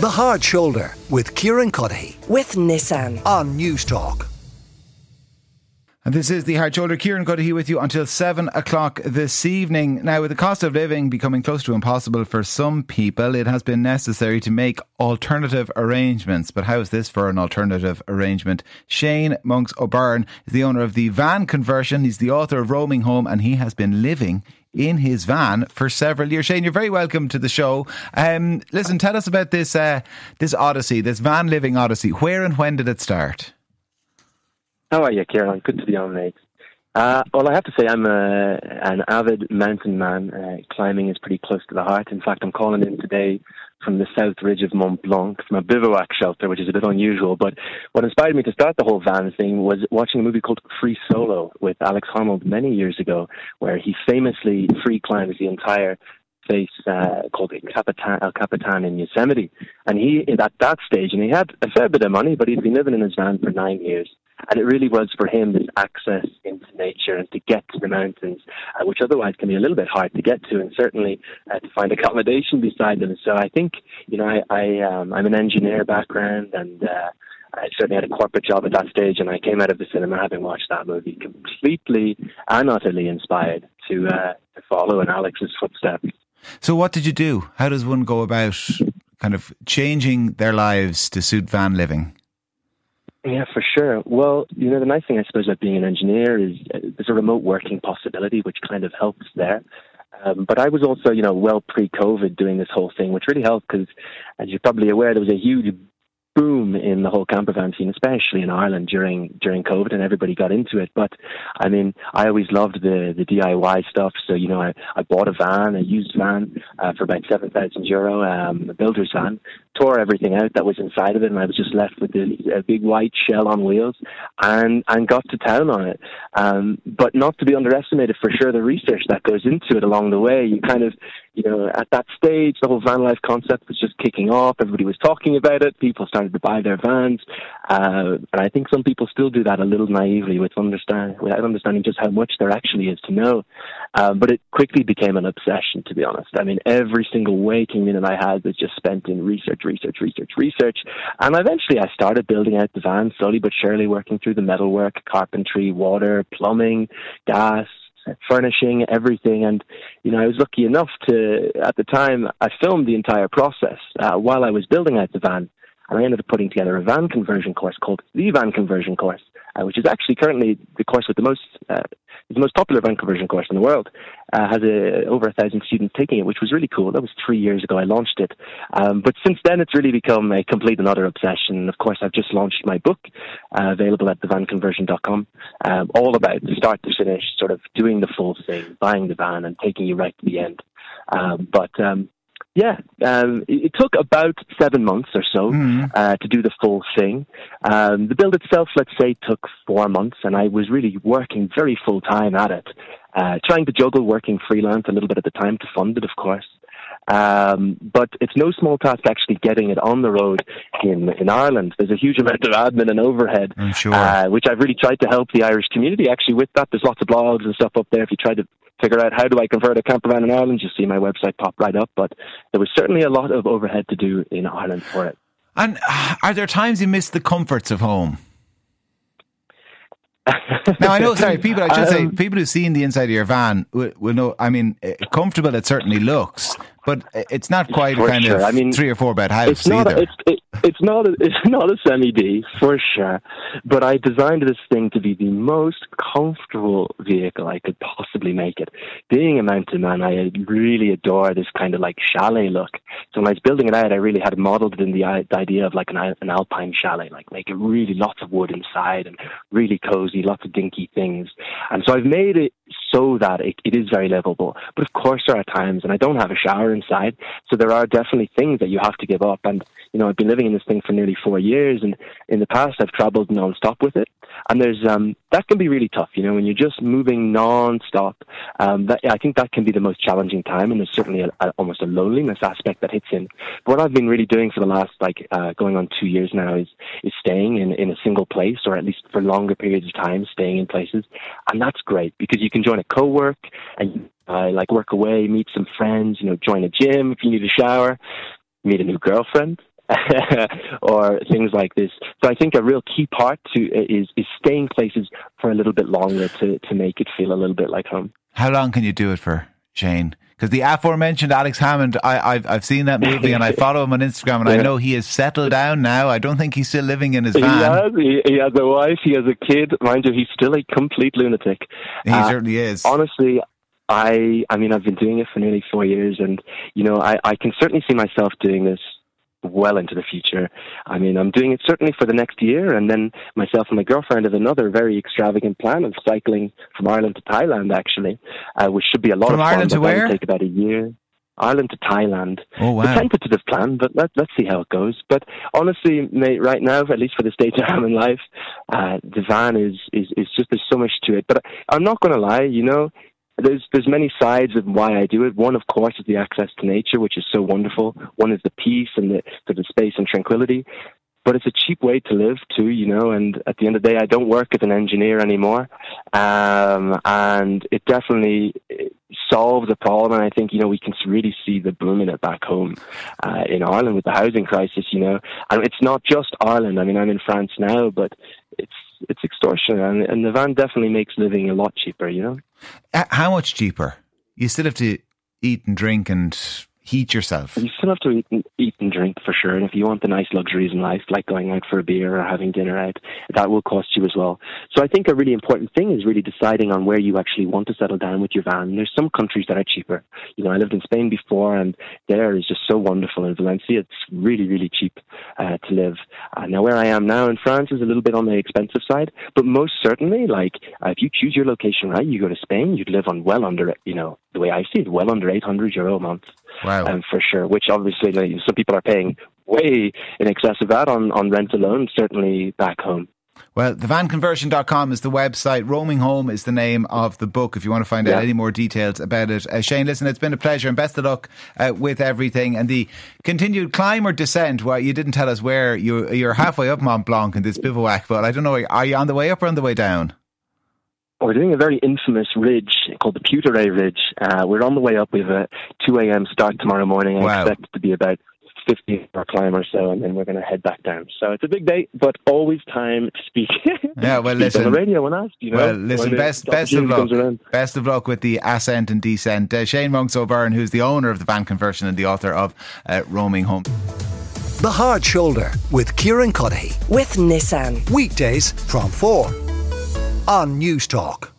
The Hard Shoulder with Kieran Cuddihy with Nissan. on Newstalk. And this is the Hard Shoulder. Kieran Cuddihy with you until 7 o'clock this evening. Now, with the cost of living becoming close to impossible for some people, it has been necessary to make alternative arrangements. But how is this for an alternative arrangement? Shane Monks O'Byrne is the owner of the Van Conversion. He's the author of Roaming Home and he has been living in his van for several years. Shane, you're very welcome to the show. Um, listen, tell us about this uh, this odyssey, this van living odyssey. Where and when did it start? How are you, Kieran? Good to be on, mate. Uh, well, I have to say I'm a, an avid mountain man. Uh, climbing is pretty close to the heart. In fact, I'm calling in today from the south ridge of Mont Blanc from a bivouac shelter, which is a bit unusual. But what inspired me to start the whole van thing was watching a movie called Free Solo with Alex Honnold many years ago, where he famously free climbs the entire face uh, called El Capitan, El Capitan in Yosemite. And he, at that stage, and he had a fair bit of money, but he'd been living in his van for nine years. And it really was for him this access into nature and to get to the mountains, uh, which otherwise can be a little bit hard to get to, and certainly uh, to find accommodation beside them. So I think, you know, I, I um, I'm an engineer background, and uh, I certainly had a corporate job at that stage, and I came out of the cinema having watched that movie completely and utterly inspired to uh, to follow in Alex's footsteps. So, what did you do? How does one go about kind of changing their lives to suit van living? Yeah, for sure. Well, you know, the nice thing, I suppose, about being an engineer is uh, there's a remote working possibility, which kind of helps there. Um, but I was also, you know, well pre-COVID doing this whole thing, which really helped because, as you're probably aware, there was a huge boom in the whole camper van scene, especially in Ireland during during COVID, and everybody got into it. But I mean, I always loved the the DIY stuff. So you know, I, I bought a van, a used van, uh, for about seven thousand euro, um, a builder's van, tore everything out that was inside of it, and I was just left with a big white shell on wheels, and and got to town on it. Um, but not to be underestimated, for sure, the research that goes into it along the way. You kind of, you know, at that stage, the whole van life concept was just kicking off. Everybody was talking about it. People started to buy their vans, uh, and I think some people still do that a little naively, with understand without understanding just how much there actually is to know. Um, but it quickly became an obsession, to be honest. I mean, every single waking minute I had was just spent in research, research, research, research, and eventually I started building out the van slowly but surely, working through the metalwork, carpentry, water, plumbing, gas, furnishing, everything. And, you know, I was lucky enough to, at the time, I filmed the entire process uh, while I was building out the van. And I ended up putting together a van conversion course called the Van Conversion Course, uh, which is actually currently the course with the most, uh, the most popular van conversion course in the world. Uh, has a, over a thousand students taking it, which was really cool. That was three years ago I launched it. Um, but since then, it's really become a complete and utter obsession. Of course, I've just launched my book, uh, available at thevanconversion.com, um, all about start to finish, sort of doing the full thing, buying the van and taking you right to the end. Um, but um, yeah, um, it, took about seven months or so uh, to do the full thing. Um, the build itself, let's say, took four months, and I was really working very full time at it, uh, trying to juggle working freelance a little bit at the time to fund it, of course. Um, but it's no small task actually getting it on the road in in Ireland. There's a huge amount of admin and overhead, sure. uh, which I've really tried to help the Irish community actually with that. There's lots of blogs and stuff up there. If you try to figure out how do I convert a camper van in Ireland, you'll see my website pop right up. But there was certainly a lot of overhead to do in Ireland for it. And uh, are there times you miss the comforts of home? now I know, sorry, people. I should say Um, people who've seen the inside of your van will, will know. I mean, uh, comfortable it certainly looks, but it's not quite For kind sure. of I mean, three or four bed house it's not either. a, it's it, it's not a, it's not a semi D for sure, but I designed this thing to be the most comfortable vehicle I could possibly make it. Being a mountain man, I really adore this kind of like chalet look. So when I was building it out, I really had modeled it in the, the idea of like an, an alpine chalet, like make it really lots of wood inside and really cozy, lots of dinky things. And so I've made it so that it, it is very livable. But of course, there are times, and I don't have a shower inside, so there are definitely things that you have to give up. And you know, I've been living in this thing for nearly four years, and in the past, I've traveled non-stop with it. And there's um, that can be really tough, you know, when you're just moving non-stop. Um, that, I think that can be the most challenging time, and there's certainly a, a, almost a loneliness aspect that hits in. What I've been really doing for the last like uh, going on two years now is is staying in in a single place, or at least for longer periods of time, staying in places, and that's great because you can join a co-work and uh, like work away, meet some friends, you know, join a gym if you need a shower, meet a new girlfriend. or things like this. So I think a real key part to is is staying places for a little bit longer to to make it feel a little bit like home. How long can you do it for, Shane? Because the aforementioned Alex Honnold, I, have I've seen that movie and I follow him on Instagram and yeah. I know he has settled down now. I don't think he's still living in his van. He has, he, he has a wife, he has a kid. Mind you, he's still a complete lunatic. He uh, certainly is. Honestly, I I mean I've been doing it for nearly four years, and you know I I can certainly see myself doing this well into the future. I mean, I'm doing it certainly for the next year, and then myself and my girlfriend have another very extravagant plan of cycling from Ireland to Thailand, actually, uh, which should be a lot from of fun. Ireland to where? Take about a year. Ireland to Thailand. Oh wow! It's a tentative plan, but let, let's see how it goes. But honestly, mate, right now, at least for the stage I'm in life, uh, the van is, is is just there's so much to it. But I'm not going to lie, you know, there's there's many sides of why I do it. One, of course, is the access to nature, which is so wonderful. One is the peace and the the space and tranquility. But it's a cheap way to live too, you know. And at the end of the day, I don't work as an engineer anymore, um, and it definitely solves a problem. And I think you know we can really see the boom in it back home uh, in Ireland with the housing crisis. You know, and it's not just Ireland. I mean, I'm in France now, but it's it's extortion, and, and the van definitely makes living a lot cheaper. You know, how much cheaper? You still have to eat and drink and heat yourself. You still have to eat and, eat and drink for sure. And if you want the nice luxuries in life, like going out for a beer or having dinner out, that will cost you as well. So I think a really important thing is really deciding on where you actually want to settle down with your van. There's some countries that are cheaper. You know, I lived in Spain before, and there is just so wonderful. In Valencia, it's really, really cheap uh, to live. Uh, now, where I am now in France is a little bit on the expensive side, but most certainly, like uh, if you choose your location right, you go to Spain, you'd live on well under, you know, the way I see it, well under 800 euro a month. Wow. Um, for sure, which obviously like, some people are paying way in excess of that on, on rent alone, certainly back home. Well, thevanconversion.com is the website. Roaming Home is the name of the book if you want to find yeah. out any more details about it. Uh, Shane, listen, it's been a pleasure and best of luck uh, with everything and the continued climb or descent. Well, you didn't tell us where you, you're halfway up Mont Blanc in this bivouac, but I don't know, are you on the way up or on the way down? We're doing a very infamous ridge called the Peuterey Ridge. Uh, we're on the way up. We have a 2 a.m. start tomorrow morning. I wow. expect it to be about 50 or climb or so, and then we're going to head back down. So it's a big day, but always time to speak. Yeah, well, listen. On the radio when asked, you know. Well, listen, best, best of luck. Best of luck with the ascent and descent. Uh, Shane Monks O'Byrne, who's the owner of the van conversion and the author of uh, Roaming Home. The Hard Shoulder with Kieran Cuddihy. With Nissan. Weekdays from 4 on Newstalk.